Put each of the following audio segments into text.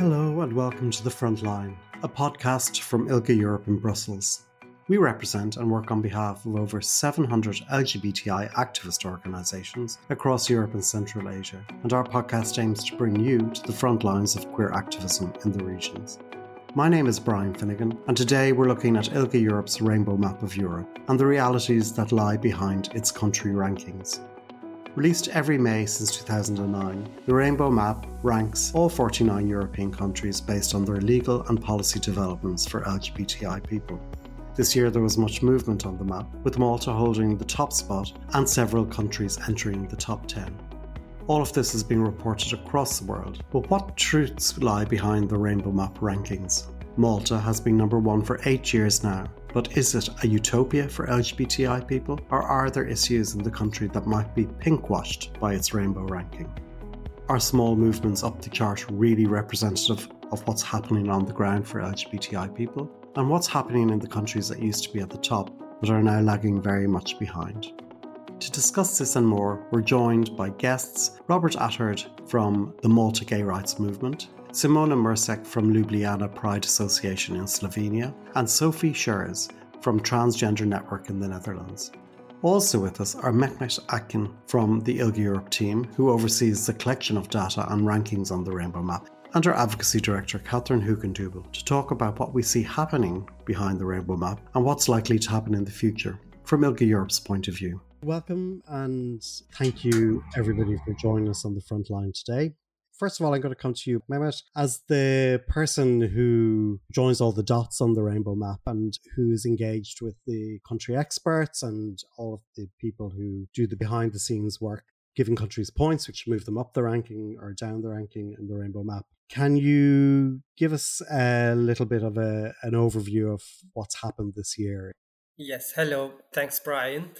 Hello and welcome to The Frontline, a podcast from ILGA Europe in Brussels. We represent and work on behalf of over 700 LGBTI activist organisations across Europe and Central Asia, and our podcast aims to bring you to the front lines of queer activism in the regions. My name is Brian Finnegan, and today we're looking at ILGA Europe's Rainbow Map of Europe and the realities that lie behind its country rankings. Released every May since 2009, the Rainbow Map ranks all 49 European countries based on their legal and policy developments for LGBTI people. This year there was much movement on the map, with Malta holding the top spot and several countries entering the top 10. All of this is being reported across the world, but what truths lie behind the Rainbow Map rankings? Malta has been number one for eight years now, but is it a utopia for LGBTI people, or are there issues in the country that might be pinkwashed by its rainbow ranking? Are small movements up the chart really representative of what's happening on the ground for LGBTI people? And what's happening in the countries that used to be at the top but are now lagging very much behind? To discuss this and more, we're joined by guests Robert Attard from the Malta Gay Rights Movement, Simona Mursec from Ljubljana Pride Association in Slovenia, and Sophie Schers from Transgender Network in the Netherlands. Also with us are Mehmet Akin from the ILGA Europe team, who oversees the collection of data and rankings on the Rainbow Map, and our Advocacy Director, Katrin Hugendubel, to talk about what we see happening behind the Rainbow Map and what's likely to happen in the future from ILGA Europe's point of view. Welcome and thank you everybody for joining us on the front line today first of all, I'm going to come to you, Mehmet, as the person who joins all the dots on the rainbow map and who is engaged with the country experts and all of the people who do the behind the scenes work, giving countries points, which move them up the ranking or down the ranking in the rainbow map. Can you give us a little bit of a, an overview of what's happened this year? Yes, hello. Thanks, Brian.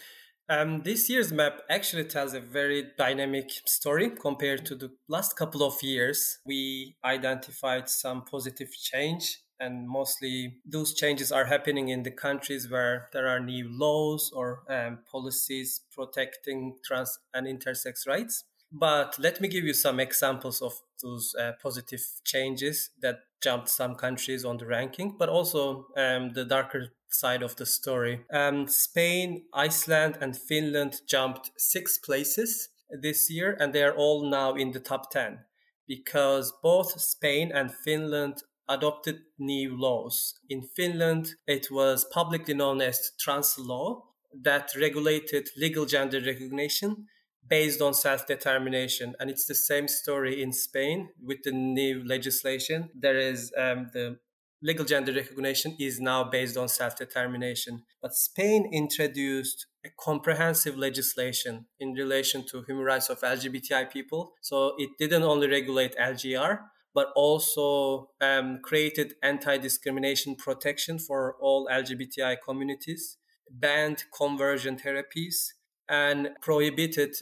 Um, this year's map actually tells a very dynamic story compared to the last couple of years. We identified some positive change, and mostly those changes are happening in the countries where there are new laws or um, policies protecting trans and intersex rights. But let me give you some examples of those uh, positive changes that jumped some countries on the ranking, but also um, the darker side of the story. Um, Spain, Iceland, and Finland jumped six places this year, and they are all now in the top 10 because both Spain and Finland adopted new laws. In Finland, it was publicly known as trans law that regulated legal gender recognition based on self determination. And it's the same story in Spain with the new legislation. There is um, the legal gender recognition is now based on self determination. But Spain introduced a comprehensive legislation in relation to human rights of LGBTI people. So it didn't only regulate LGR, but also um, created anti discrimination protection for all LGBTI communities, banned conversion therapies, and prohibited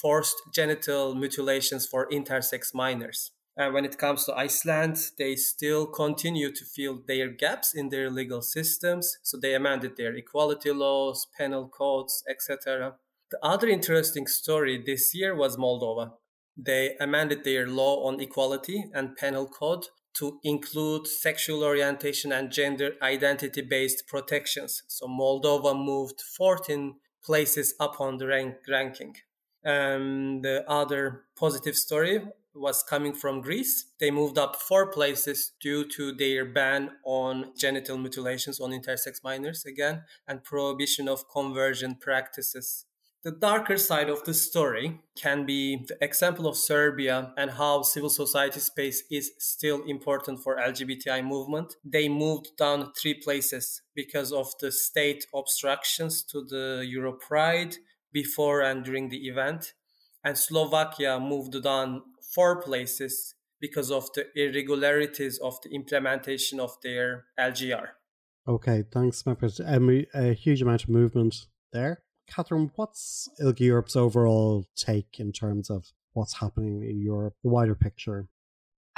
forced genital mutilations for intersex minors. And when it comes to Iceland, they still continue to fill their gaps in their legal systems. So they amended their equality laws, penal codes, etc. The other interesting story this year was Moldova. They amended their law on equality and penal code to include sexual orientation and gender identity based protections. So Moldova moved 14 places up on the rank- ranking. And the other positive story was coming from Greece. They moved up four places due to their ban on genital mutilations on intersex minors again and prohibition of conversion practices. The darker side of the story can be the example of Serbia and how civil society space is still important for LGBTI movement. They moved down three places because of the state obstructions to the Euro Pride before and during the event. And Slovakia moved down four places because of the irregularities of the implementation of their LGR. Okay, thanks, Mehmet. Um, a huge amount of movement there. Katrin, what's ILGA Europe's overall take in terms of what's happening in Europe, the wider picture?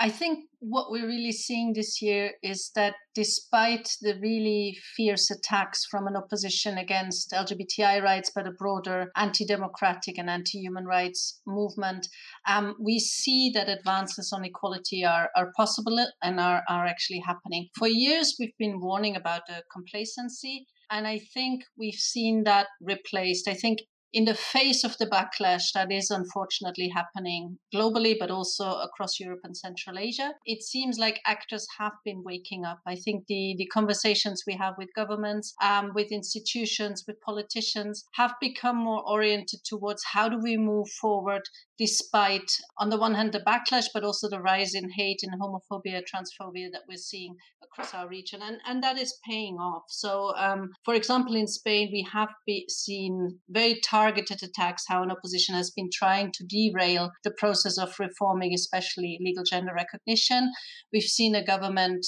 I think what we're really seeing this year is that despite the really fierce attacks from an opposition against LGBTI rights, but a broader anti democratic and anti human rights movement, um, we see that advances on equality are, are possible and are, are actually happening. For years, we've been warning about the complacency. And I think we've seen that replaced. I think in the face of the backlash that is unfortunately happening globally, but also across Europe and Central Asia, it seems like actors have been waking up. I think the, the conversations we have with governments, um, with institutions, with politicians have become more oriented towards how do we move forward despite, on the one hand, the backlash, but also the rise in hate and homophobia, transphobia that we're seeing across our region. And, and that is paying off. So, um, for example, in Spain, we have seen very targeted attacks, how an opposition has been trying to derail the process of reforming, especially legal gender recognition. We've seen a government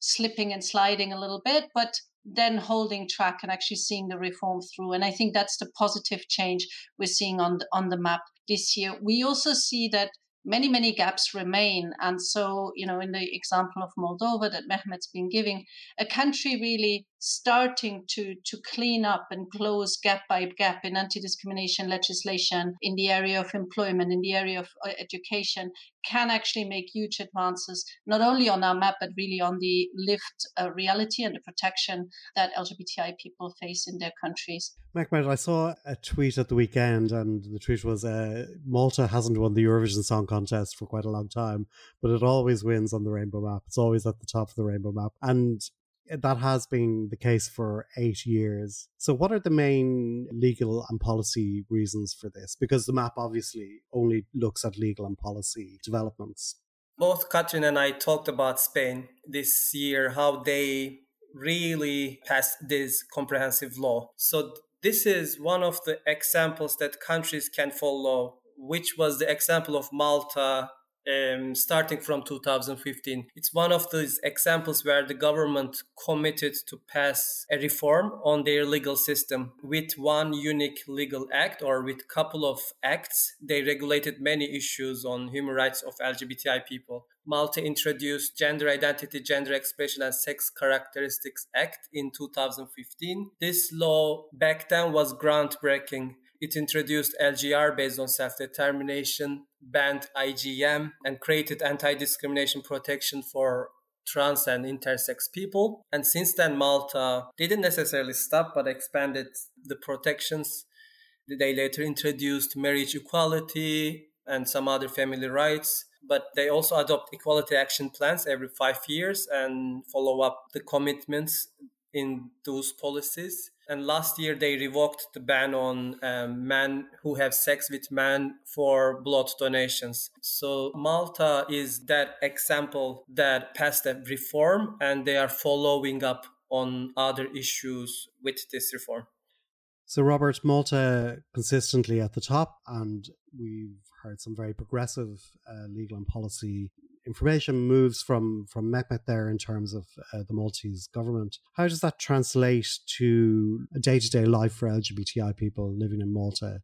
slipping and sliding a little bit, but then holding track and actually seeing the reform through. And I think that's the positive change we're seeing on the, on the map this year. We also see that many, many gaps remain. And so, you know, in the example of Moldova that Mehmet's been giving, a country really starting to, to clean up and close gap by gap in anti discrimination legislation in the area of employment, in the area of uh, education, can actually make huge advances, not only on our map, but really on the lived uh, reality and the protection that LGBTI people face in their countries. Mehmet, I saw a tweet at the weekend, and the tweet was uh, Malta hasn't won the Eurovision Song Contest for quite a long time, but it always wins on the rainbow map. It's always at the top of the rainbow map. And that has been the case for eight years. So, what are the main legal and policy reasons for this? Because the map obviously only looks at legal and policy developments. Both Katrin and I talked about Spain this year, how they really passed this comprehensive law. So, this is one of the examples that countries can follow, which was the example of Malta um, starting from 2015. It's one of those examples where the government committed to pass a reform on their legal system with one unique legal act or with couple of acts. They regulated many issues on human rights of LGBTI people. Malta introduced Gender Identity, Gender Expression and Sex Characteristics Act in 2015. This law back then was groundbreaking it introduced LGR based on self determination, banned IGM, and created anti discrimination protection for trans and intersex people. And since then, Malta didn't necessarily stop but expanded the protections. They later introduced marriage equality and some other family rights. But they also adopt equality action plans every five years and follow up the commitments in those policies. And last year, they revoked the ban on um, men who have sex with men for blood donations. So Malta is that example that passed a reform, and they are following up on other issues with this reform. So, Robert, Malta consistently at the top, and we've heard some very progressive uh, legal and policy information moves from from Mehmet there in terms of uh, the Maltese government. How does that translate to day to day life for LGBTI people living in Malta?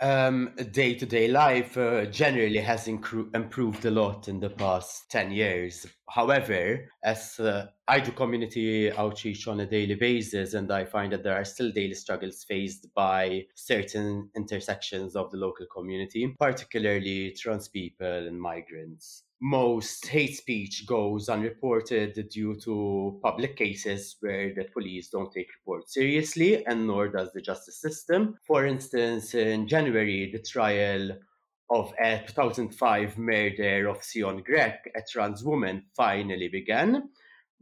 Day to day life uh, generally has incru- improved a lot in the past 10 years. However, as uh, I do community outreach on a daily basis, and I find that there are still daily struggles faced by certain intersections of the local community, particularly trans people and migrants most hate speech goes unreported due to public cases where the police don't take reports seriously and nor does the justice system. For instance, in January, the trial of a 2005 murder of Sion Grech, a trans woman, finally began,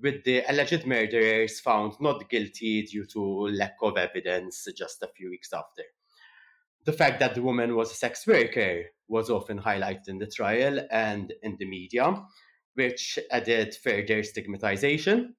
with the alleged murderers found not guilty due to lack of evidence just a few weeks after. The fact that the woman was a sex worker was often highlighted in the trial and in the media, which added further stigmatization.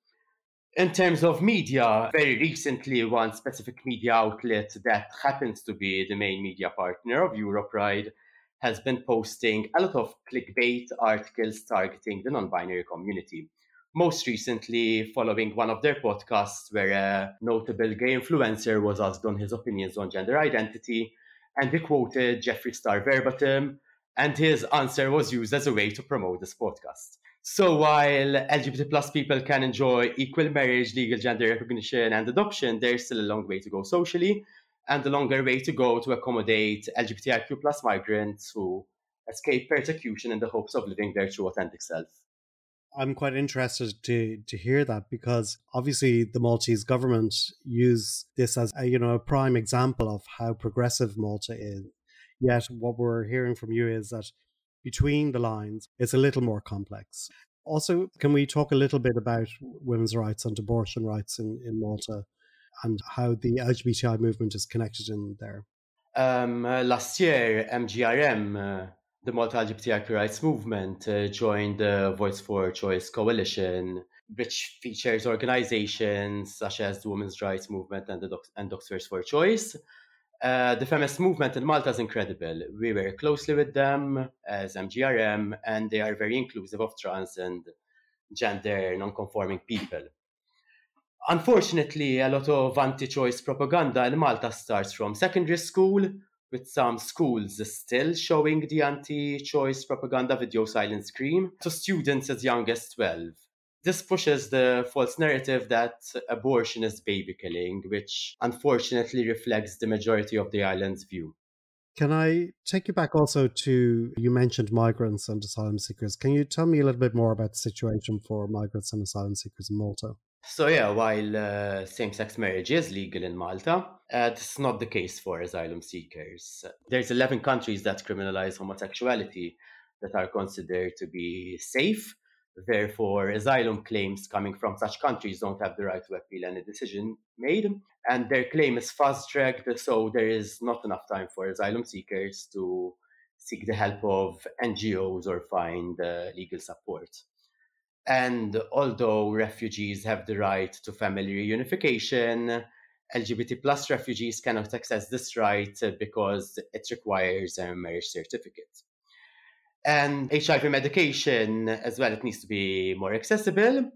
In terms of media, very recently, one specific media outlet that happens to be the main media partner of Europride has been posting a lot of clickbait articles targeting the non binary community. Most recently, following one of their podcasts where a notable gay influencer was asked on his opinions on gender identity, and he quoted Jeffree Star verbatim And his answer was used as a way to promote this podcast. So while LGBT plus people can enjoy equal marriage, legal gender recognition, and adoption, there's still a long way to go socially, and a longer way to go to accommodate LGBTIQ plus migrants who escape persecution in the hopes of living their true authentic self. I'm quite interested to to hear that because obviously the Maltese government use this as a, you know a prime example of how progressive Malta is. Yet what we're hearing from you is that between the lines it's a little more complex. Also, can we talk a little bit about women's rights and abortion rights in, in Malta and how the LGBTI movement is connected in there? Um, uh, last year, MGRM, uh, the Malta LGBTIQ rights movement, uh, joined the Voice for Choice coalition, which features organizations such as the Women's Rights Movement and, the and Doctors for Choice. Uh, the feminist movement in Malta is incredible. We work closely with them as MGRM, and they are very inclusive of trans and gender non-conforming people. Unfortunately, a lot of anti-choice propaganda in Malta starts from secondary school, with some schools still showing the anti-choice propaganda video silent scream to students as young as 12. This pushes the false narrative that abortion is baby killing, which unfortunately reflects the majority of the island's view. Can I take you back also to you mentioned migrants and asylum seekers? Can you tell me a little bit more about the situation for migrants and asylum seekers in Malta? So yeah, while uh, same-sex marriage is legal in Malta, uh, is not the case for asylum seekers. There's 11 countries that criminalize homosexuality that are considered to be safe. Therefore, asylum claims coming from such countries don't have the right to appeal any decision made, and their claim is fast-tracked, so there is not enough time for asylum seekers to seek the help of NGOs or find uh, legal support. And although refugees have the right to family reunification, LGBT plus refugees cannot access this right because it requires a marriage certificate. And HIV medication as well, it needs to be more accessible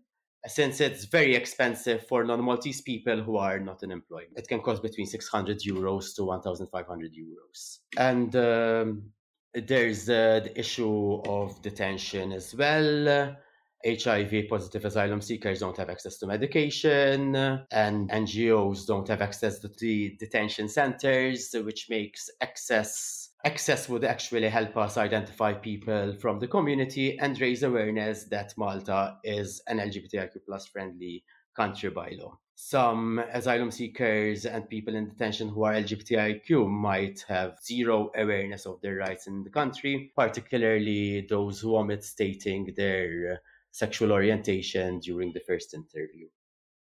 since it's very expensive for non-Maltese people who are not in employment. It can cost between 600 euros to 1,500 euros. And um, there's uh, the issue of detention as well HIV positive asylum seekers don't have access to medication, and NGOs don't have access to the detention centers, which makes access access would actually help us identify people from the community and raise awareness that Malta is an LGBTIQ plus friendly country by law. Some asylum seekers and people in detention who are LGBTIQ might have zero awareness of their rights in the country, particularly those who omit stating their sexual orientation during the first interview.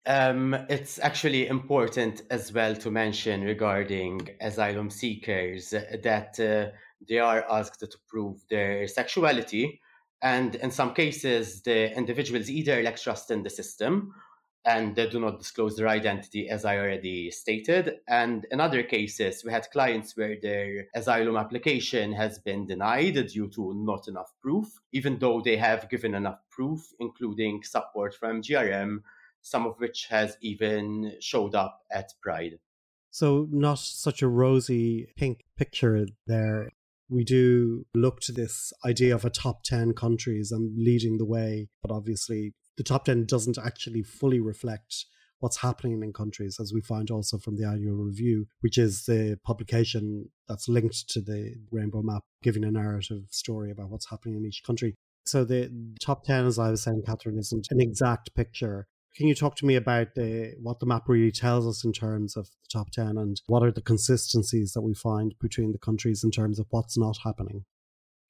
Um, it's actually important as well to mention regarding asylum seekers that uh, they are asked to prove their sexuality. And in some cases, the individuals either lack trust in the system and they do not disclose their identity, as I already stated. And in other cases, we had clients where their asylum application has been denied due to not enough proof, even though they have given enough proof, including support from GRM, some of which has even showed up at Pride. So, not such a rosy pink picture there. We do look to this idea of a top 10 countries and leading the way, but obviously the top 10 doesn't actually fully reflect what's happening in countries, as we find also from the annual review, which is the publication that's linked to the Rainbow Map, giving a narrative story about what's happening in each country. So the top 10, as I was saying, Katrin, isn't an exact picture. Can you talk to me about the, what the map really tells us in terms of the top 10 and what are the consistencies that we find between the countries in terms of what's not happening?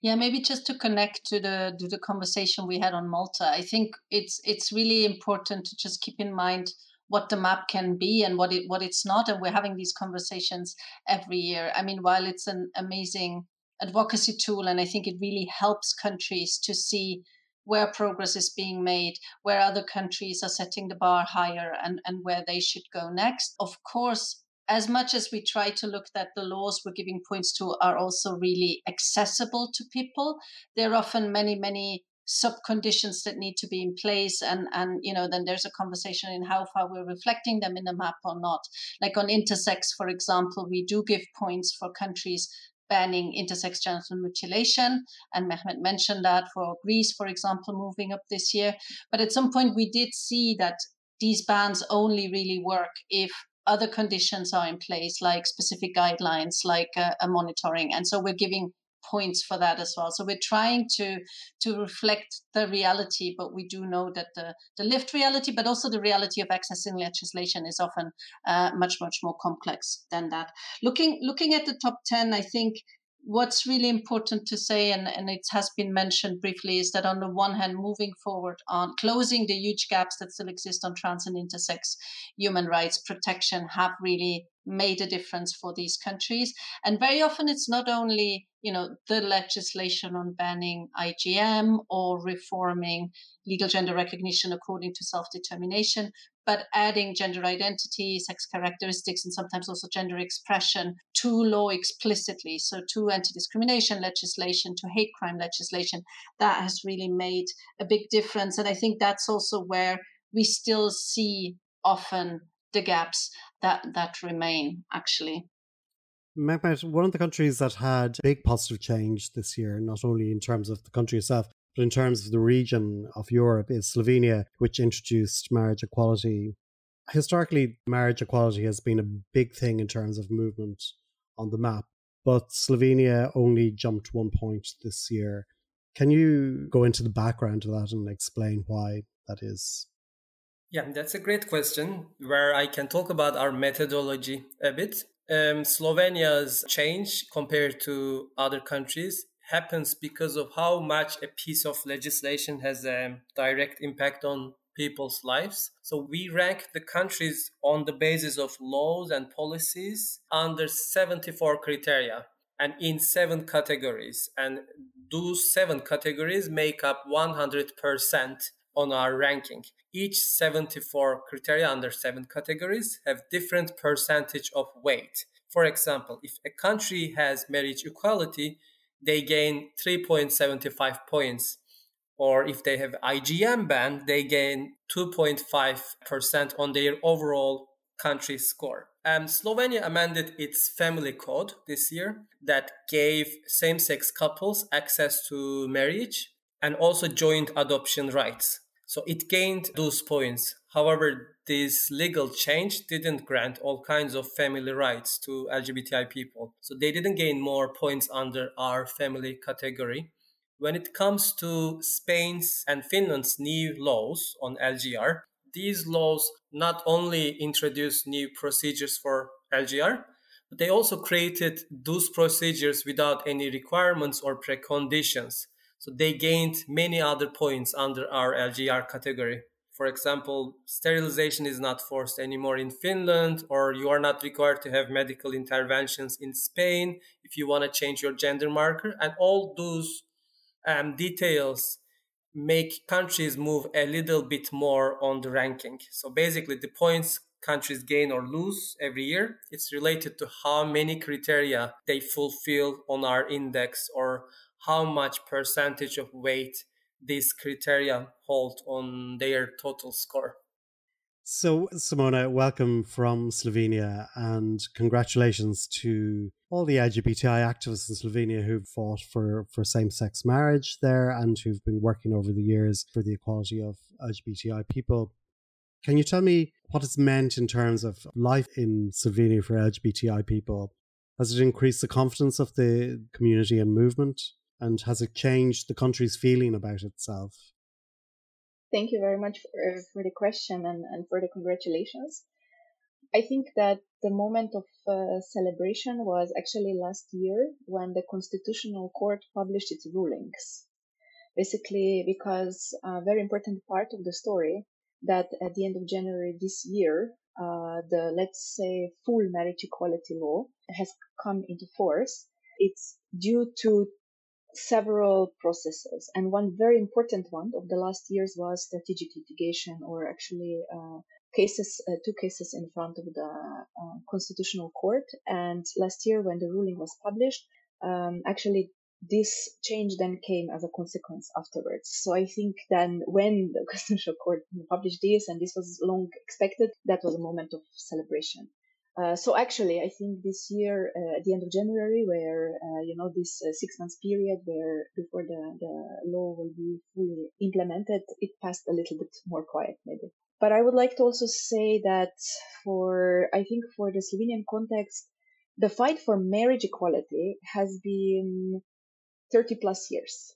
Yeah, maybe just to connect to the to the conversation we had on Malta, I think it's it's really important to just keep in mind what the map can be and what it what it's not, and we're having these conversations every year. I mean, while it's an amazing advocacy tool, and I think it really helps countries to see where progress is being made, where other countries are setting the bar higher, and and where they should go next. Of course, as much as we try to look that the laws we're giving points to are also really accessible to people, there are often many, many sub conditions that need to be in place and and you know then there's a conversation in how far we're reflecting them in the map or not like on intersex for example we do give points for countries banning intersex genital mutilation. And Mehmet mentioned that for Greece, for example, moving up this year. But at some point, we did see that these bans only really work if other conditions are in place, like specific guidelines, like uh, a monitoring. And so we're giving points for that as well. So we're trying to to reflect the reality, but we do know that the the lived reality, but also the reality of accessing legislation is often uh, much much more complex than that. Looking looking at the top ten, I think what's really important to say, and, and it has been mentioned briefly, is that on the one hand, moving forward on closing the huge gaps that still exist on trans and intersex human rights protection have really made a difference for these countries. And very often it's not only, you know, the legislation on banning IGM or reforming legal gender recognition according to self-determination, but adding gender identity, sex characteristics, and sometimes also gender expression to law explicitly. So to anti-discrimination legislation, to hate crime legislation, that has really made a big difference. And I think that's also where we still see often the gaps that that remain actually. Mehmet, one of the countries that had big positive change this year, not only in terms of the country itself, but in terms of the region of Europe, is Slovenia, which introduced marriage equality. Historically, marriage equality has been a big thing in terms of movement on the map, but Slovenia only jumped one point this year. Can you go into the background of that and explain why that is? Yeah, that's a great question where I can talk about our methodology a bit. Um, Slovenia's change compared to other countries happens because of how much a piece of legislation has a direct impact on people's lives. So we rank the countries on the basis of laws and policies under 74 criteria and in seven categories. And those seven categories make up 100% on our ranking. Each 74 criteria under seven categories have different percentage of weight. For example, if a country has marriage equality, they gain 3.75 points. Or if they have IGM ban, they gain 2.5% on their overall country score. Um, Slovenia amended its family code this year that gave same sex couples access to marriage and also joint adoption rights. So it gained those points. However, this legal change didn't grant all kinds of family rights to LGBTI people. So they didn't gain more points under our family category. When it comes to Spain's and Finland's new laws on LGR, these laws not only introduced new procedures for LGR, but they also created those procedures without any requirements or preconditions. So they gained many other points under our LGR category. For example, sterilization is not forced anymore in Finland, or you are not required to have medical interventions in Spain if you want to change your gender marker. And all those um, details make countries move a little bit more on the ranking. So basically, the points countries gain or lose every year, it's related to how many criteria they fulfill on our index or how much percentage of weight these criteria hold on their total score. So, Simona, welcome from Slovenia and congratulations to all the LGBTI activists in Slovenia who've fought for, for same sex marriage there and who've been working over the years for the equality of LGBTI people. Can you tell me what it's meant in terms of life in Slovenia for LGBTI people? Has it increased the confidence of the community and movement? And has it changed the country's feeling about itself? Thank you very much for, uh, for the question and, and for the congratulations. I think that the moment of uh, celebration was actually last year when the Constitutional Court published its rulings. Basically, because a very important part of the story that at the end of January this year, uh, the let's say full marriage equality law has come into force. It's due to several processes. And one very important one of the last years was strategic litigation, or actually uh, cases, uh, two cases in front of the uh, Constitutional Court. And last year, when the ruling was published, um, actually this change then came as a consequence afterwards. So I think then when the Constitutional Court published this, and this was long expected, that was a moment of celebration. Uh, so actually, I think this year, uh, at the end of January, where uh, you know this uh, six months period where before the the law will be fully implemented, it passed a little bit more quiet, maybe. But I would like to also say that for I think for the Slovenian context, the fight for marriage equality has been 30 plus years.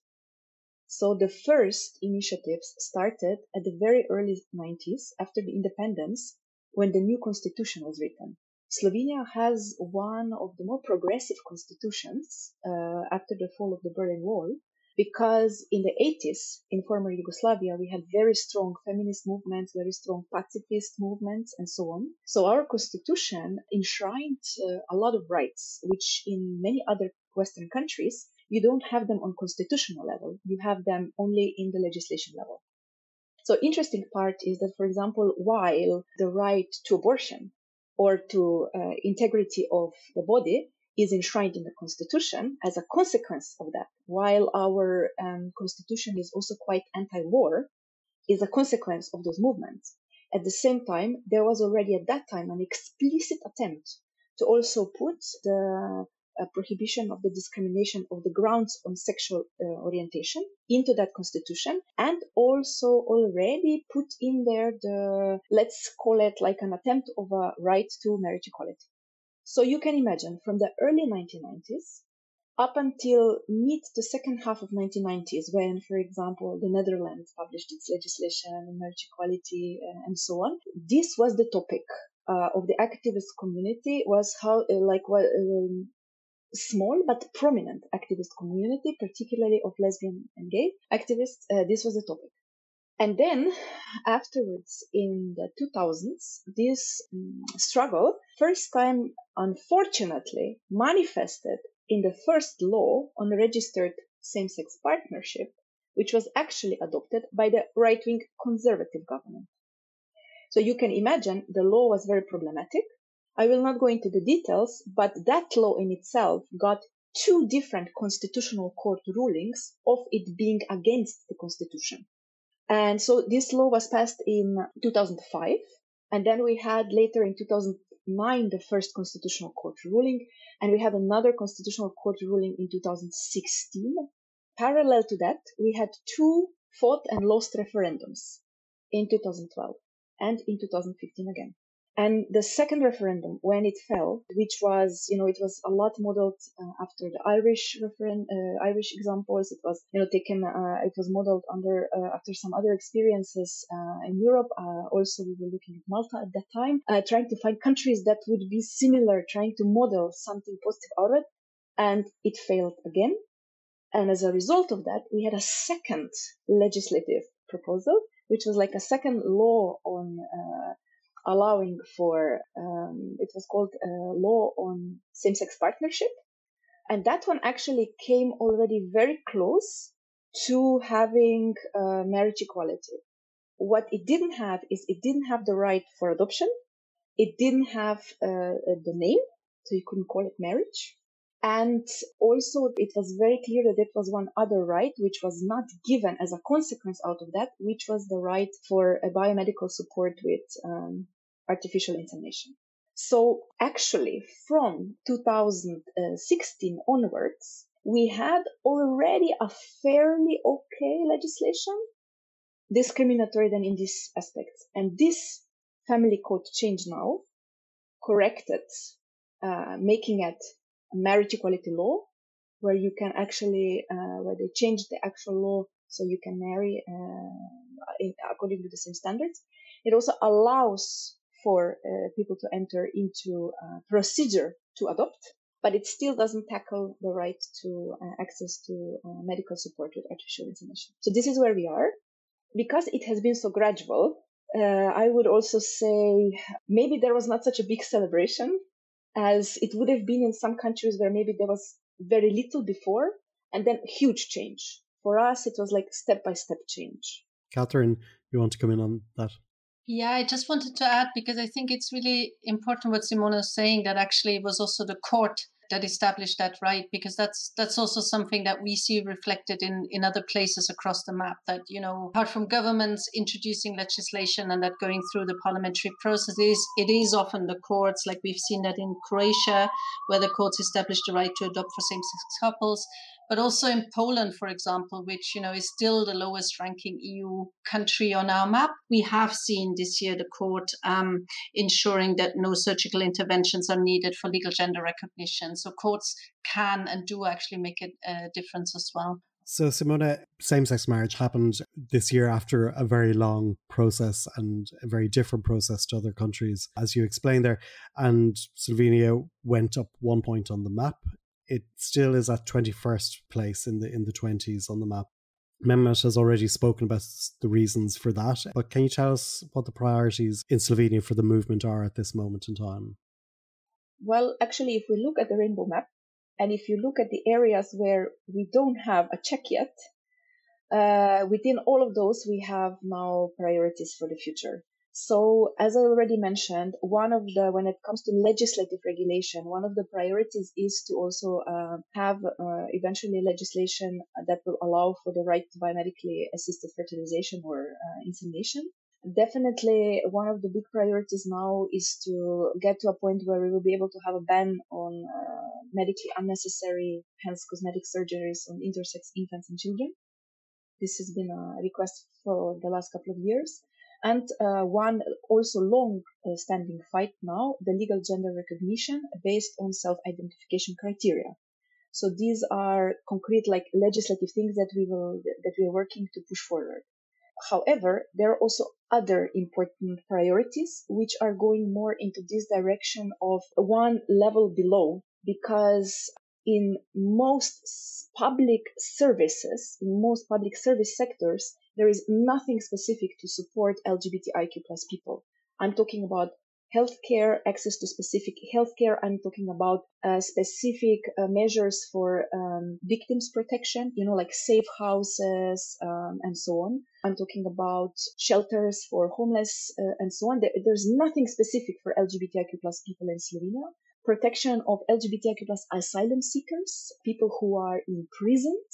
So the first initiatives started at the very early 90s after the independence when the new constitution was written. Slovenia has one of the more progressive constitutions uh, after the fall of the Berlin Wall because in the 80s in former Yugoslavia we had very strong feminist movements, very strong pacifist movements, and so on. So our constitution enshrined uh, a lot of rights, which in many other Western countries you don't have them on constitutional level. You have them only in the legislation level. So interesting part is that, for example, while the right to abortion or to uh, integrity of the body is enshrined in the constitution as a consequence of that, while our um, constitution is also quite anti-war, is a consequence of those movements. At the same time, there was already at that time an explicit attempt to also put the a prohibition of the discrimination of the grounds on sexual uh, orientation into that constitution and also already put in there the let's call it like an attempt of a right to marriage equality. So you can imagine from the early 1990s up until mid the second half of 1990s when for example the netherlands published its legislation on marriage equality uh, and so on this was the topic uh, of the activist community was how uh, like what um, small but prominent activist community, particularly of lesbian and gay activists, uh, this was the topic. And then afterwards, in the 2000s, this um, struggle, first time, unfortunately, manifested in the first law on registered same-sex partnership, which was actually adopted by the right-wing conservative government. So you can imagine the law was very problematic I will not go into the details, but that law in itself got two different constitutional court rulings of it being against the constitution. And so this law was passed in 2005. And then we had later in 2009 the first constitutional court ruling. And we had another constitutional court ruling in 2016. Parallel to that, we had two fought and lost referendums in 2012 and in 2015 again. And the second referendum, when it fell, which was, you know, it was a lot modeled uh, after the Irish uh, Irish examples. It was, you know, taken, uh, it was modeled under, uh, after some other experiences uh, in Europe. Uh, also, we were looking at Malta at that time, trying to find countries that would be similar, trying to model something positive out of it. And it failed again. And as a result of that, we had a second legislative proposal, which was like a second law on, allowing for um, it was called a law on same-sex partnership. And that one actually came already very close to having uh, marriage equality. What it didn't have is it didn't have the right for adoption. It didn't have uh, the name so you couldn't call it marriage and also it was very clear that it was one other right which was not given as a consequence out of that, which was the right for a biomedical support with um, artificial insemination. So actually from 2016 onwards, we had already a fairly okay legislation discriminatory than in this aspect. And this family code change now corrected, uh, making it marriage equality law, where you can actually, uh, where they changed the actual law so you can marry uh, in, according to the same standards. It also allows for uh, people to enter into a procedure to adopt, but it still doesn't tackle the right to uh, access to uh, medical support with artificial insemination. So this is where we are. Because it has been so gradual, uh, I would also say maybe there was not such a big celebration as it would have been in some countries where maybe there was very little before and then huge change. For us, it was like step by step change. Katrin, you want to come in on that? Yeah, I just wanted to add because I think it's really important what Simona is saying that actually it was also the court that established that right because that's that's also something that we see reflected in in other places across the map that you know apart from governments introducing legislation and that going through the parliamentary processes it is often the courts like we've seen that in Croatia where the courts established the right to adopt for same-sex couples but also in Poland, for example, which you know is still the lowest ranking EU country on our map, we have seen this year the court um, ensuring that no surgical interventions are needed for legal gender recognition. So courts can and do actually make a, a difference as well. So, Simona, same sex marriage happened this year after a very long process and a very different process to other countries, as you explained there. And Slovenia went up one point on the map it still is at 21st place in the in the 20s on the map. Mehmet has already spoken about the reasons for that, but can you tell us what the priorities in Slovenia for the movement are at this moment in time? Well, actually, if we look at the rainbow map, and if you look at the areas where we don't have a check yet, uh, within all of those, we have now priorities for the future. So, as I already mentioned, one of the, when it comes to legislative regulation, one of the priorities is to also uh, have uh, eventually legislation that will allow for the right to biomedically assisted fertilization or uh, insemination. Definitely, one of the big priorities now is to get to a point where we will be able to have a ban on uh, medically unnecessary, hence cosmetic surgeries on intersex infants and children. This has been a request for the last couple of years and uh, one also long standing fight now, the legal gender recognition based on self-identification criteria. So these are concrete like legislative things that we will, that we are working to push forward. However, there are also other important priorities which are going more into this direction of one level below because in most public services, in most public service sectors, there is nothing specific to support LGBTIQ plus people. I'm talking about healthcare, access to specific healthcare. I'm talking about uh, specific uh, measures for um, victims protection, you know, like safe houses um, and so on. I'm talking about shelters for homeless uh, and so on. There, there's nothing specific for LGBTIQ plus people in Slovenia. Protection of LGBTIQ plus asylum seekers, people who are imprisoned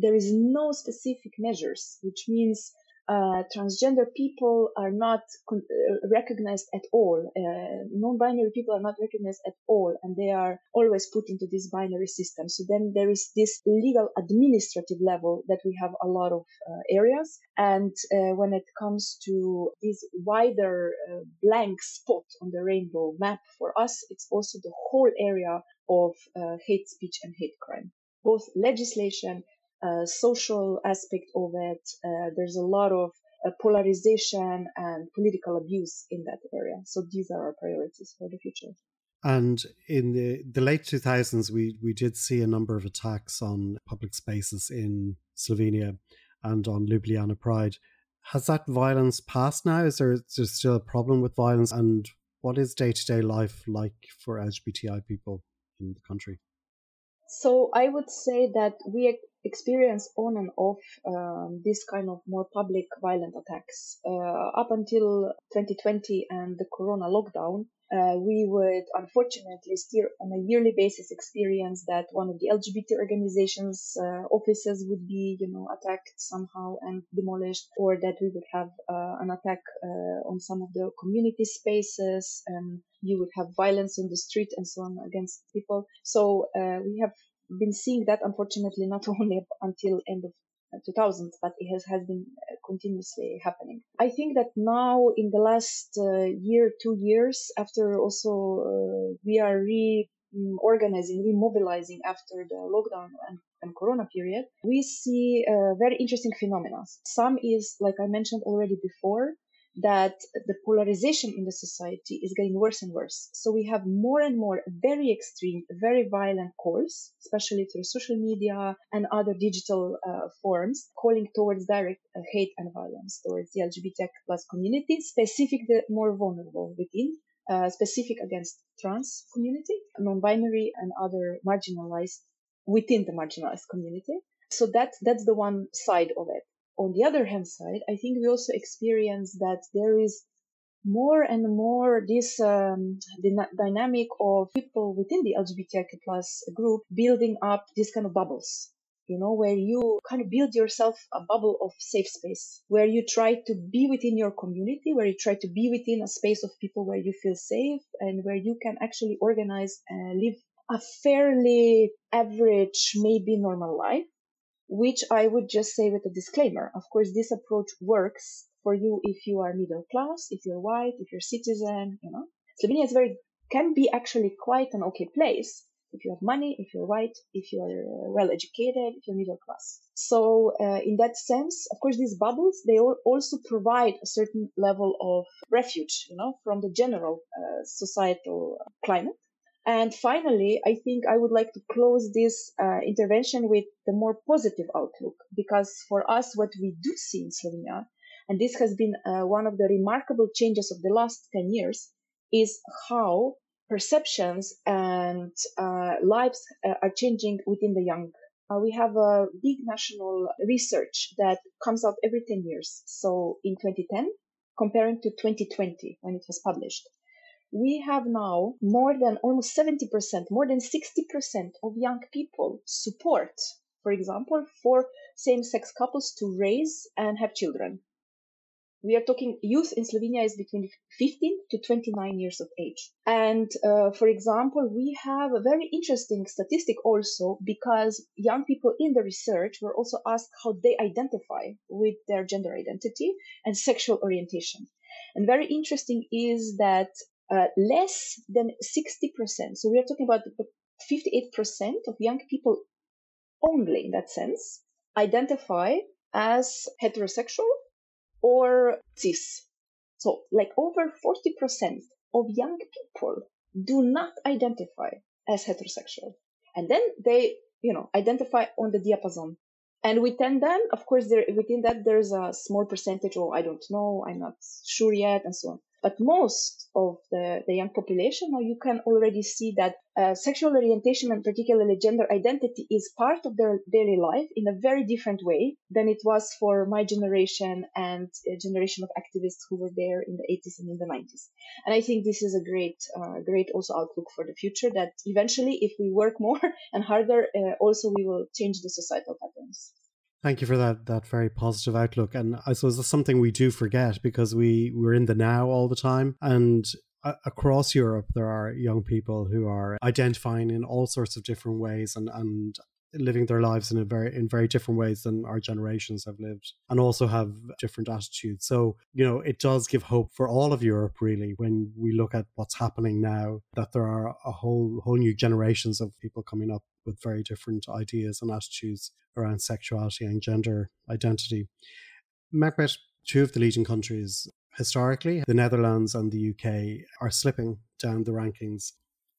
there is no specific measures, which means uh, transgender people are not con- uh, recognized at all. Uh, non-binary people are not recognized at all, and they are always put into this binary system. So then there is this legal administrative level that we have a lot of uh, areas. And uh, when it comes to this wider uh, blank spot on the rainbow map for us, it's also the whole area of hate speech and hate crime. Both legislation social aspect of it. Uh, there's a lot of uh, polarization and political abuse in that area. So these are our priorities for the future. And in the, the late 2000s, we, we did see a number of attacks on public spaces in Slovenia and on Ljubljana Pride. Has that violence passed now? Is there, is there still a problem with violence? And what is day to day life like for LGBTI people in the country? So I would say that we experience on and off um, this kind of more public violent attacks. Uh, up until 2020 and the corona lockdown, uh, we would unfortunately still on a yearly basis experience that one of the LGBT organizations uh, offices would be, you know, attacked somehow and demolished, or that we would have uh, an attack uh, on some of the community spaces and you would have violence on the street and so on against people. So uh, we have been seeing that unfortunately not only until end of 2000s, but it has, has been uh, continuously happening. I think that now in the last uh, year, two years, after also uh, we are reorganizing, remobilizing after the lockdown and, and corona period, we see uh, very interesting phenomena. Some is, like I mentioned already before, that the polarization in the society is getting worse and worse. So we have more and more very extreme, very violent calls, especially through social media and other digital uh, forms, calling towards direct uh, hate and violence towards the LGBT plus community, specific the more vulnerable within. Uh, specific against trans community, non-binary and other marginalized within the marginalized community. So that that's the one side of it on the other hand side, I think we also experience that there is more and more this um, dynamic of people within the LGBTIQ plus group building up these kind of bubbles you know, where you kind of build yourself a bubble of safe space, where you try to be within your community, where you try to be within a space of people where you feel safe and where you can actually organize and live a fairly average, maybe normal life, which I would just say with a disclaimer. Of course, this approach works for you if you are middle class, if you're white, if you're citizen, you know. Slovenia is very, can be actually quite an okay place if you have money, if you're white, if you're uh, well educated, if you're middle class. So, uh, in that sense, of course, these bubbles, they also provide a certain level of refuge, you know, from the general uh, societal climate. And finally, I think I would like to close this uh, intervention with the more positive outlook, because for us, what we do see in Slovenia, and this has been uh, one of the remarkable changes of the last 10 years, is how perceptions and uh, lives uh, are changing within the young. Uh, we have a big national research that comes out every 10 years. So in 2010, comparing to 2020 when it was published, we have now more than almost 70%, more than 60% of young people support, for example, for same sex couples to raise and have children. We are talking youth in Slovenia is between 15 to 29 years of age. And uh, for example, we have a very interesting statistic also because young people in the research were also asked how they identify with their gender identity and sexual orientation. And very interesting is that uh, less than 60%, so we are talking about 58% of young people only in that sense, identify as heterosexual or cis. So like over 40% of young people do not identify as heterosexual. And then they, you know, identify on the diapason. And within them, of course, there, within that, there's a small percentage, oh, I don't know, I'm not sure yet, and so on. But most of the, the young population, you can already see that uh, sexual orientation and particularly gender identity is part of their daily life in a very different way than it was for my generation and a generation of activists who were there in the 80s and in the 90s. And I think this is a great, uh, great also outlook for the future that eventually, if we work more and harder, uh, also we will change the societal patterns. Thank you for that that very positive outlook. And I suppose that's something we do forget because we we're in the now all the time. And across Europe, there are young people who are identifying in all sorts of different ways and and living their lives in a very in very different ways than our generations have lived and also have different attitudes so you know it does give hope for all of europe really when we look at what's happening now that there are a whole whole new generations of people coming up with very different ideas and attitudes around sexuality and gender identity Mehmet, two of the leading countries historically the netherlands and the uk are slipping down the rankings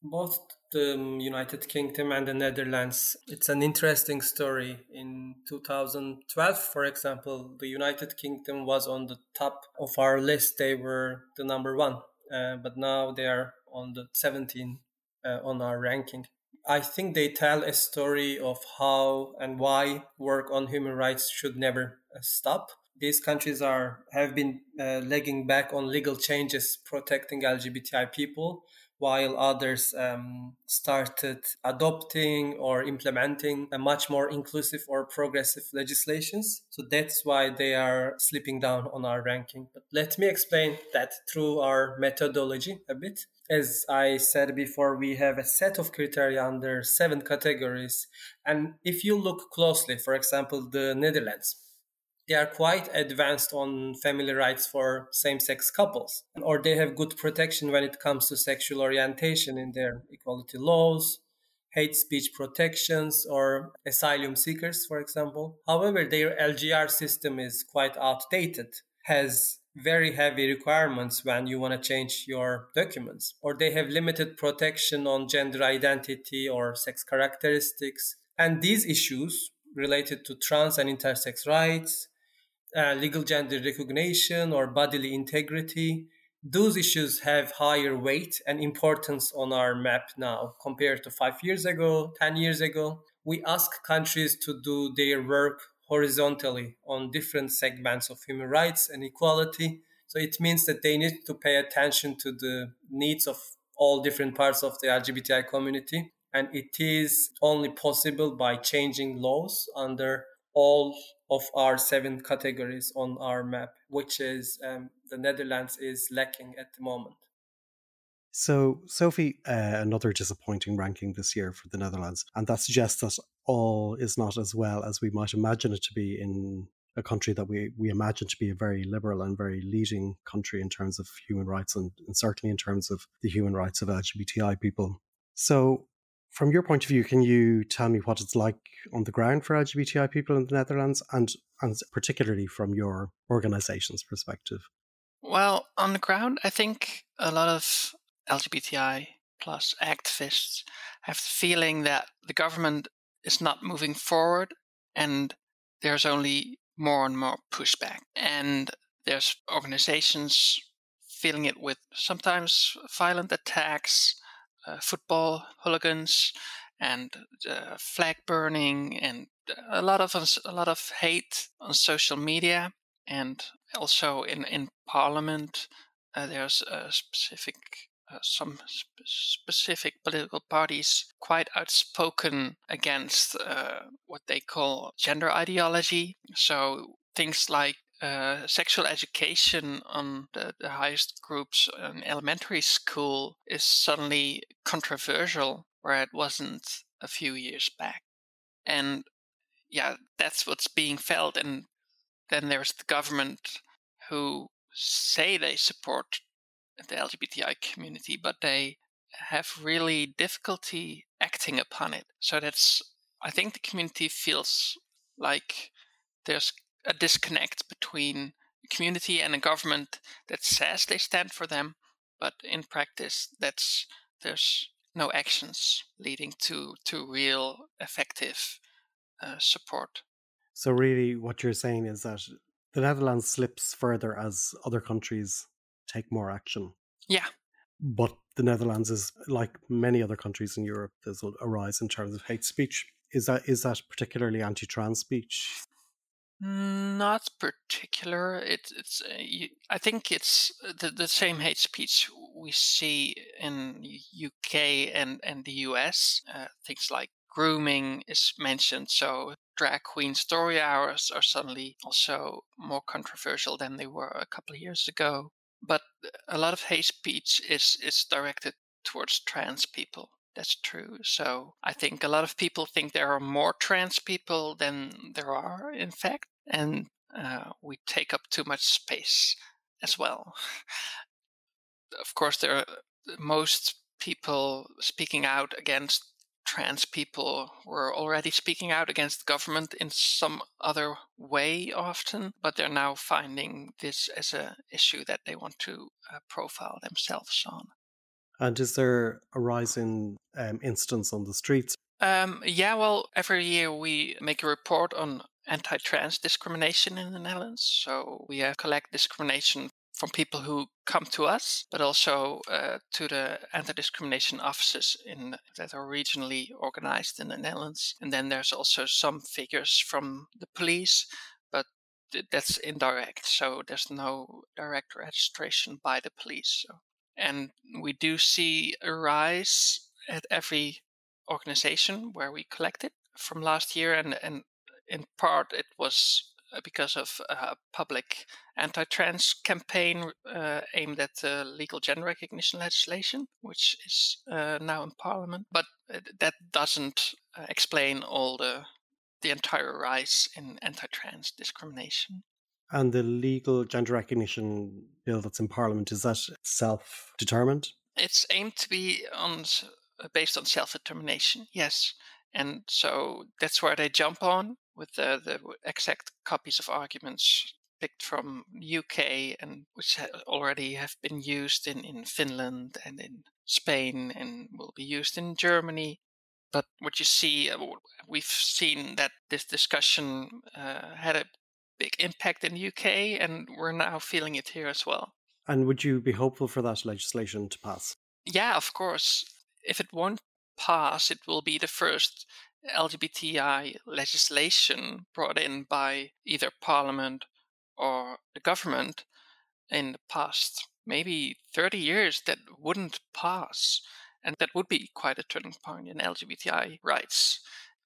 both the United Kingdom and the Netherlands. It's an interesting story. In 2012, for example, the United Kingdom was on the top of our list. They were the number one, uh, but now they are on the 17 uh, on our ranking. I think they tell a story of how and why work on human rights should never uh, stop. These countries are have been uh, lagging back on legal changes protecting LGBTI people while others um, started adopting or implementing a much more inclusive or progressive legislations. So that's why they are slipping down on our ranking. But let me explain that through our methodology a bit. As I said before, we have a set of criteria under seven categories. And if you look closely, for example, the Netherlands, they are quite advanced on family rights for same sex couples, or they have good protection when it comes to sexual orientation in their equality laws, hate speech protections, or asylum seekers, for example. However, their LGR system is quite outdated, has very heavy requirements when you want to change your documents, or they have limited protection on gender identity or sex characteristics. And these issues related to trans and intersex rights, uh, legal gender recognition or bodily integrity, those issues have higher weight and importance on our map now compared to five years ago, 10 years ago. We ask countries to do their work horizontally on different segments of human rights and equality So it means that they need to pay attention to the needs of all different parts of the LGBTI community. And it is only possible by changing laws under all of our seven categories on our map, which is um, the Netherlands is lacking at the moment. So, Sophie, uh, another disappointing ranking this year for the Netherlands, and that suggests that all is not as well as we might imagine it to be in a country that we, we imagine to be a very liberal and very leading country in terms of human rights and, and certainly in terms of the human rights of LGBTI people. So, from your point of view, can you tell me what it's like on the ground for LGBTI people in the Netherlands and, and particularly from your organization's perspective? Well, on the ground, I think a lot of LGBTI plus activists have the feeling that the government is not moving forward and there's only more and more pushback. And there's organizations feeling it with sometimes violent attacks, uh, football hooligans, and uh, flag burning, and a lot of a lot of hate on social media, and also in in parliament. Uh, there's a specific uh, some sp- specific political parties quite outspoken against uh, what they call gender ideology. So things like uh, sexual education on the, the, highest groups in elementary school is suddenly controversial, where it wasn't a few years back. And yeah, that's what's being felt. And then there's the government who say they support the LGBTI community, but they have really difficulty acting upon it. So that's, I think the community feels like there's a disconnect between a community and a government that says they stand for them, but in practice, that's there's no actions leading to to real effective uh, support. So really, what you're saying is that the Netherlands slips further as other countries take more action. Yeah. But the Netherlands is like many other countries in Europe. There's a rise in terms of hate speech. Is that is that particularly anti-trans speech? Not particular. It, it's. Uh, you, I think it's the the same hate speech we see in UK and and the US. Uh, things like grooming is mentioned. So drag queen story hours are suddenly also more controversial than they were a couple of years ago but a lot of hate speech is is directed towards trans people. That's true. So I think a lot of people think there are more trans people than there are, in fact, and uh, we take up too much space as well. of course, there are most people speaking out against trans people were already speaking out against government in some other way often, but they're now finding this as an issue that they want to uh, profile themselves on. And is there a rise in um, incidents on the streets? Um, yeah, well, every year we make a report on anti trans discrimination in the Netherlands. So we uh, collect discrimination from people who come to us, but also uh, to the anti-discrimination offices in that are regionally organized in the Netherlands. And then there's also some figures from the police, but that's indirect. So there's no direct registration by the police. So. And we do see a rise at every organization where we collect it from last year, and and in part it was because of a public anti-trans campaign uh, aimed at uh, legal gender recognition legislation, which is uh, now in Parliament. But that doesn't uh, explain all the the entire rise in anti-trans discrimination. And the legal gender recognition bill that's in Parliament is that self-determined? It's aimed to be on based on self-determination. Yes. And so that's where they jump on with the, the exact copies of arguments picked from UK and which already have been used in, in Finland and in Spain and will be used in Germany. But what you see, uh, we've seen that this discussion uh, had a big impact in the UK, and we're now feeling it here as well. And would you be hopeful for that legislation to pass? Yeah, of course. If it won't pass, it will be the first LGBTI legislation brought in by either parliament or the government in the past maybe 30 years that wouldn't pass. And that would be quite a turning point in LGBTI rights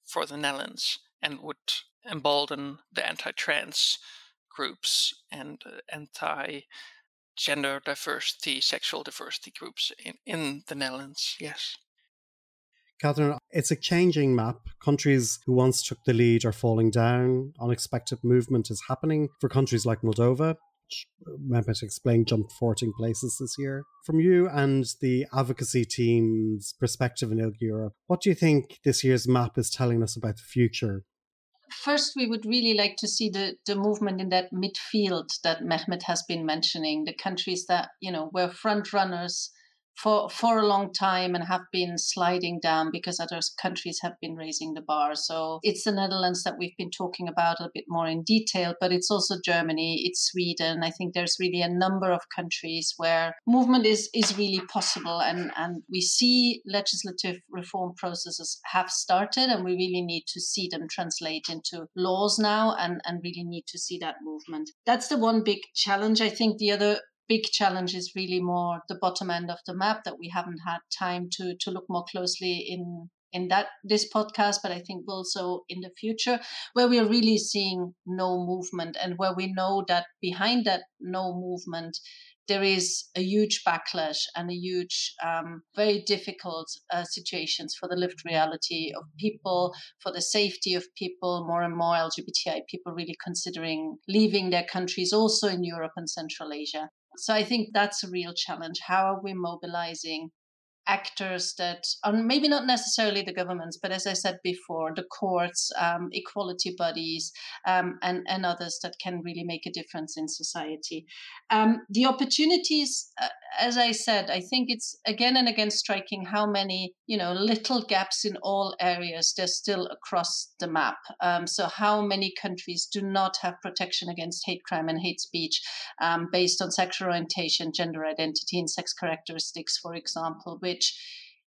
for the Netherlands and would embolden the anti trans groups and uh, anti gender diversity, sexual diversity groups in, in the Netherlands. Yes. Katrin, it's a changing map. Countries who once took the lead are falling down. Unexpected movement is happening for countries like Moldova. Mehmet explained jumped 14 places this year. From you and the advocacy team's perspective in ILGA Europe, what do you think this year's map is telling us about the future First, we would really like to see the, the movement in that midfield that Mehmet has been mentioning, the countries that, you know, were front runners for for a long time and have been sliding down because other countries have been raising the bar. So it's the Netherlands that we've been talking about a bit more in detail, but it's also Germany, it's Sweden. I think there's really a number of countries where movement is is really possible and and we see legislative reform processes have started and we really need to see them translate into laws now and and really need to see that movement. That's the one big challenge. I think the other big challenge is really more the bottom end of the map that we haven't had time to to look more closely in in that this podcast but i think also in the future where we are really seeing no movement and where we know that behind that no movement there is a huge backlash and a huge, um, very difficult uh, situations for the lived reality of people, for the safety of people, more and more LGBTI people really considering leaving their countries, also in Europe and Central Asia. So I think that's a real challenge. How are we mobilizing actors that are maybe not necessarily the governments, but as I said before, the courts, um, equality bodies, um, and, and others that can really make a difference in society. Um, the opportunities, uh, as I said, I think it's again and again striking how many, you know, little gaps in all areas there's still across the map. Um, so how many countries do not have protection against hate crime and hate speech um, based on sexual orientation, gender identity, and sex characteristics, for example, which which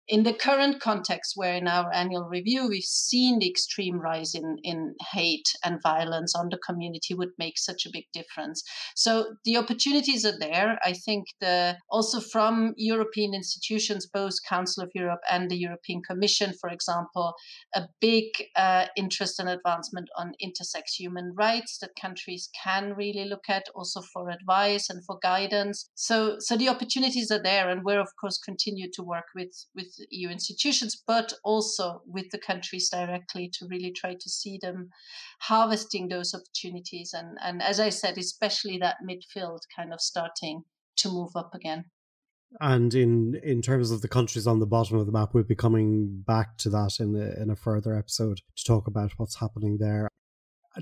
in the current context, where in our annual review we've seen the extreme rise in, in hate and violence on the community, would make such a big difference. So the opportunities are there. I think the also from European institutions, both Council of Europe and the European Commission, for example, a big uh, interest and advancement on intersex human rights that countries can really look at, also for advice and for guidance. So so the opportunities are there, and we're of course continue to work with with EU institutions, but also with the countries directly to really try to see them harvesting those opportunities. And, and as I said, especially that midfield kind of starting to move up again. And in in terms of the countries on the bottom of the map, we'll be coming back to that in the, in a further episode to talk about what's happening there.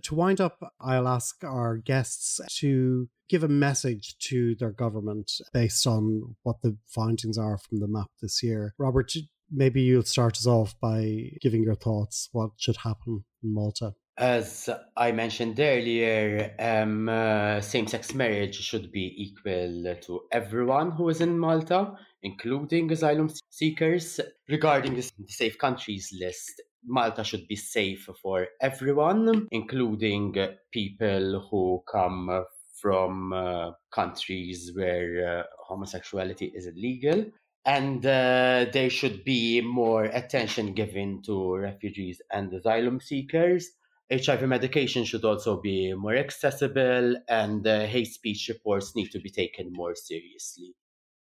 To wind up, I'll ask our guests to give a message to their government based on what the findings are from the map this year. Robert, maybe you'll start us off by giving your thoughts. What should happen in Malta? As I mentioned earlier, um, uh, same sex marriage should be equal to everyone who is in Malta, including asylum seekers. Regarding the safe countries list, Malta should be safe for everyone, including people who come from uh, countries where uh, homosexuality is illegal. And uh, there should be more attention given to refugees and asylum seekers. HIV medication should also be more accessible, and uh, hate speech reports need to be taken more seriously.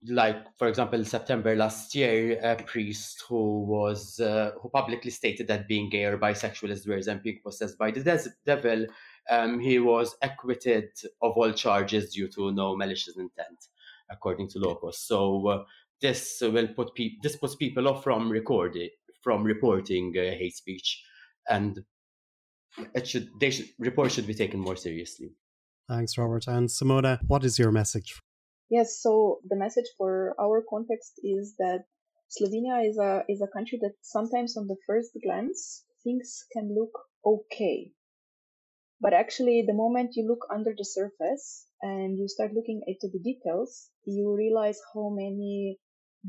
Like, for example, September last year, a priest who was uh, who publicly stated that being gay or bisexual is worse than being possessed by the des- devil um, he was acquitted of all charges due to no malicious intent, according to Locus. So uh, this will put pe- this puts people off from recording from reporting uh, hate speech, and it should they should should be taken more seriously. Thanks, Robert. And Simona, what is your message? Yes, so the message for our context is that Slovenia is a is a country that sometimes on the first glance things can look okay but actually, the moment you look under the surface and you start looking into the details, you realize how many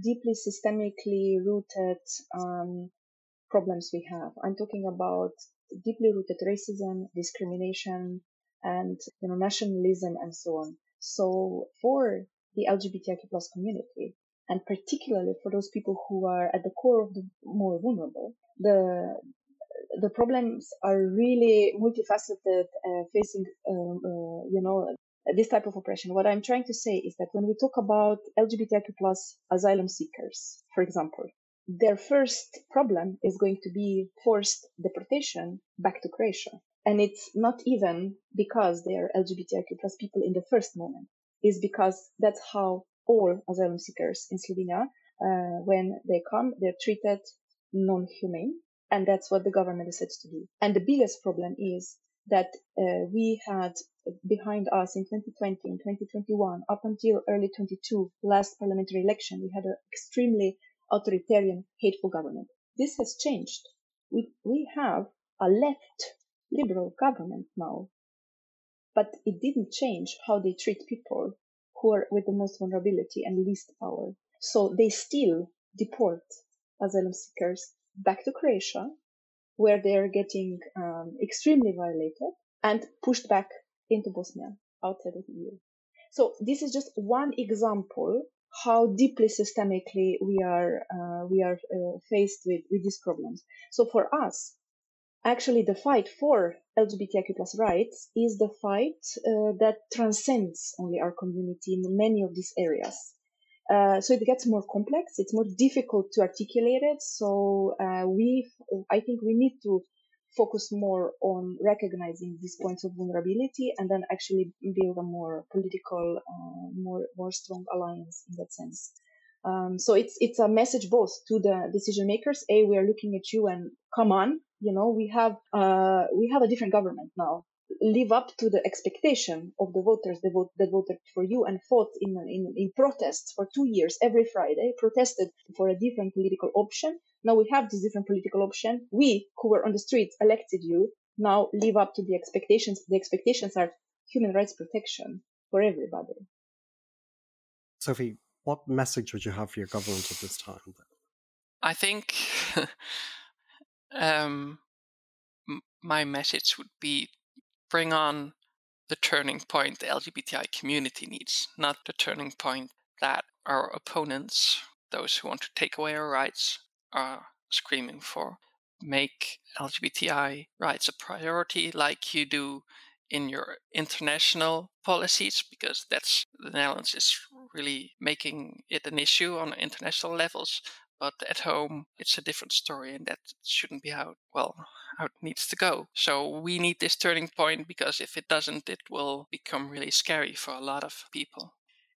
deeply systemically rooted um, problems we have. I'm talking about deeply rooted racism, discrimination, and you know nationalism and so on. So for the LGBTIQ plus community, and particularly for those people who are at the core of the more vulnerable, the the problems are really multifaceted, uh, facing, um, uh, you know, this type of oppression. What I'm trying to say is that when we talk about LGBTIQ plus asylum seekers, for example, their first problem is going to be forced deportation back to Croatia. And it's not even because they are LGBTIQ plus people in the first moment. It's because that's how all asylum seekers in Slovenia, uh, when they come, they're treated non-humane. And that's what the government decides to do. And the biggest problem is that uh, we had behind us in 2020 and 2021 up until early 22 last parliamentary election we had an extremely authoritarian hateful government this has changed we, we have a left liberal government now but it didn't change how they treat people who are with the most vulnerability and least power so they still deport asylum seekers back to croatia where they're getting um, extremely violated and pushed back into Bosnia outside of the EU. So this is just one example how deeply systemically we are uh, we are uh, faced with with these problems. So for us, actually, the fight for LGBTIQ plus rights is the fight uh, that transcends only our community in many of these areas. Uh, so it gets more complex. It's more difficult to articulate it. So uh, we, I think, we need to focus more on recognizing these points of vulnerability and then actually build a more political, uh, more more strong alliance in that sense. Um, so it's it's a message both to the decision makers. A, we are looking at you and come on, you know, we have uh, we have a different government now live up to the expectation of the voters that, vote, that voted for you and fought in, in, in protests for two years every Friday, protested for a different political option. Now we have this different political option. We who were on the streets elected you now live up to the expectations. The expectations are human rights protection for everybody. Sophie, what message would you have for your government at this time? I think um, my message would be bring on the turning point the LGBTI community needs, not the turning point that our opponents, those who want to take away our rights, are screaming for. Make LGBTI rights a priority like you do in your international policies, because that's the Netherlands is really making it an issue on international levels. But at home, it's a different story, and that shouldn't be how well how it needs to go. So we need this turning point because if it doesn't, it will become really scary for a lot of people.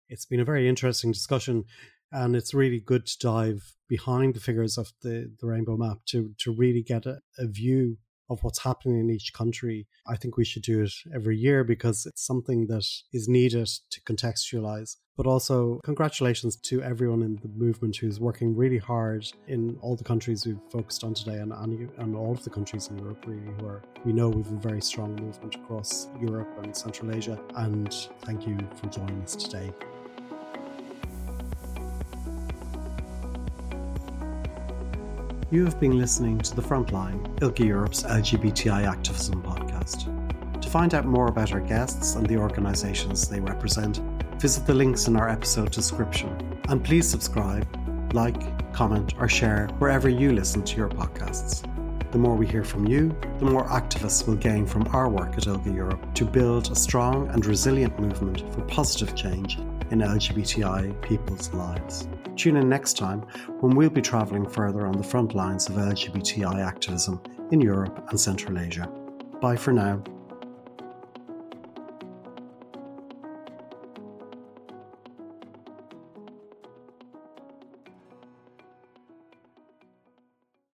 It's been a very interesting discussion, and it's really good to dive behind the figures of the, the rainbow map to to really get a, a view of what's happening in each country. I think we should do it every year because it's something that is needed to contextualize. But also, congratulations to everyone in the movement who's working really hard in all the countries we've focused on today and, and all of the countries in Europe, really, who are, we know we've a very strong movement across Europe and Central Asia. And thank you for joining us today. You have been listening to The Frontline, ILGA Europe's LGBTI activism podcast. To find out more about our guests and the organisations they represent, visit the links in our episode description. And please subscribe, like, comment, or share wherever you listen to your podcasts. The more we hear from you, the more activists will gain from our work at ILGA Europe to build a strong and resilient movement for positive change in LGBTI people's lives. Tune in next time when we'll be travelling further on the front lines of LGBTI activism in Europe and Central Asia. Bye for now.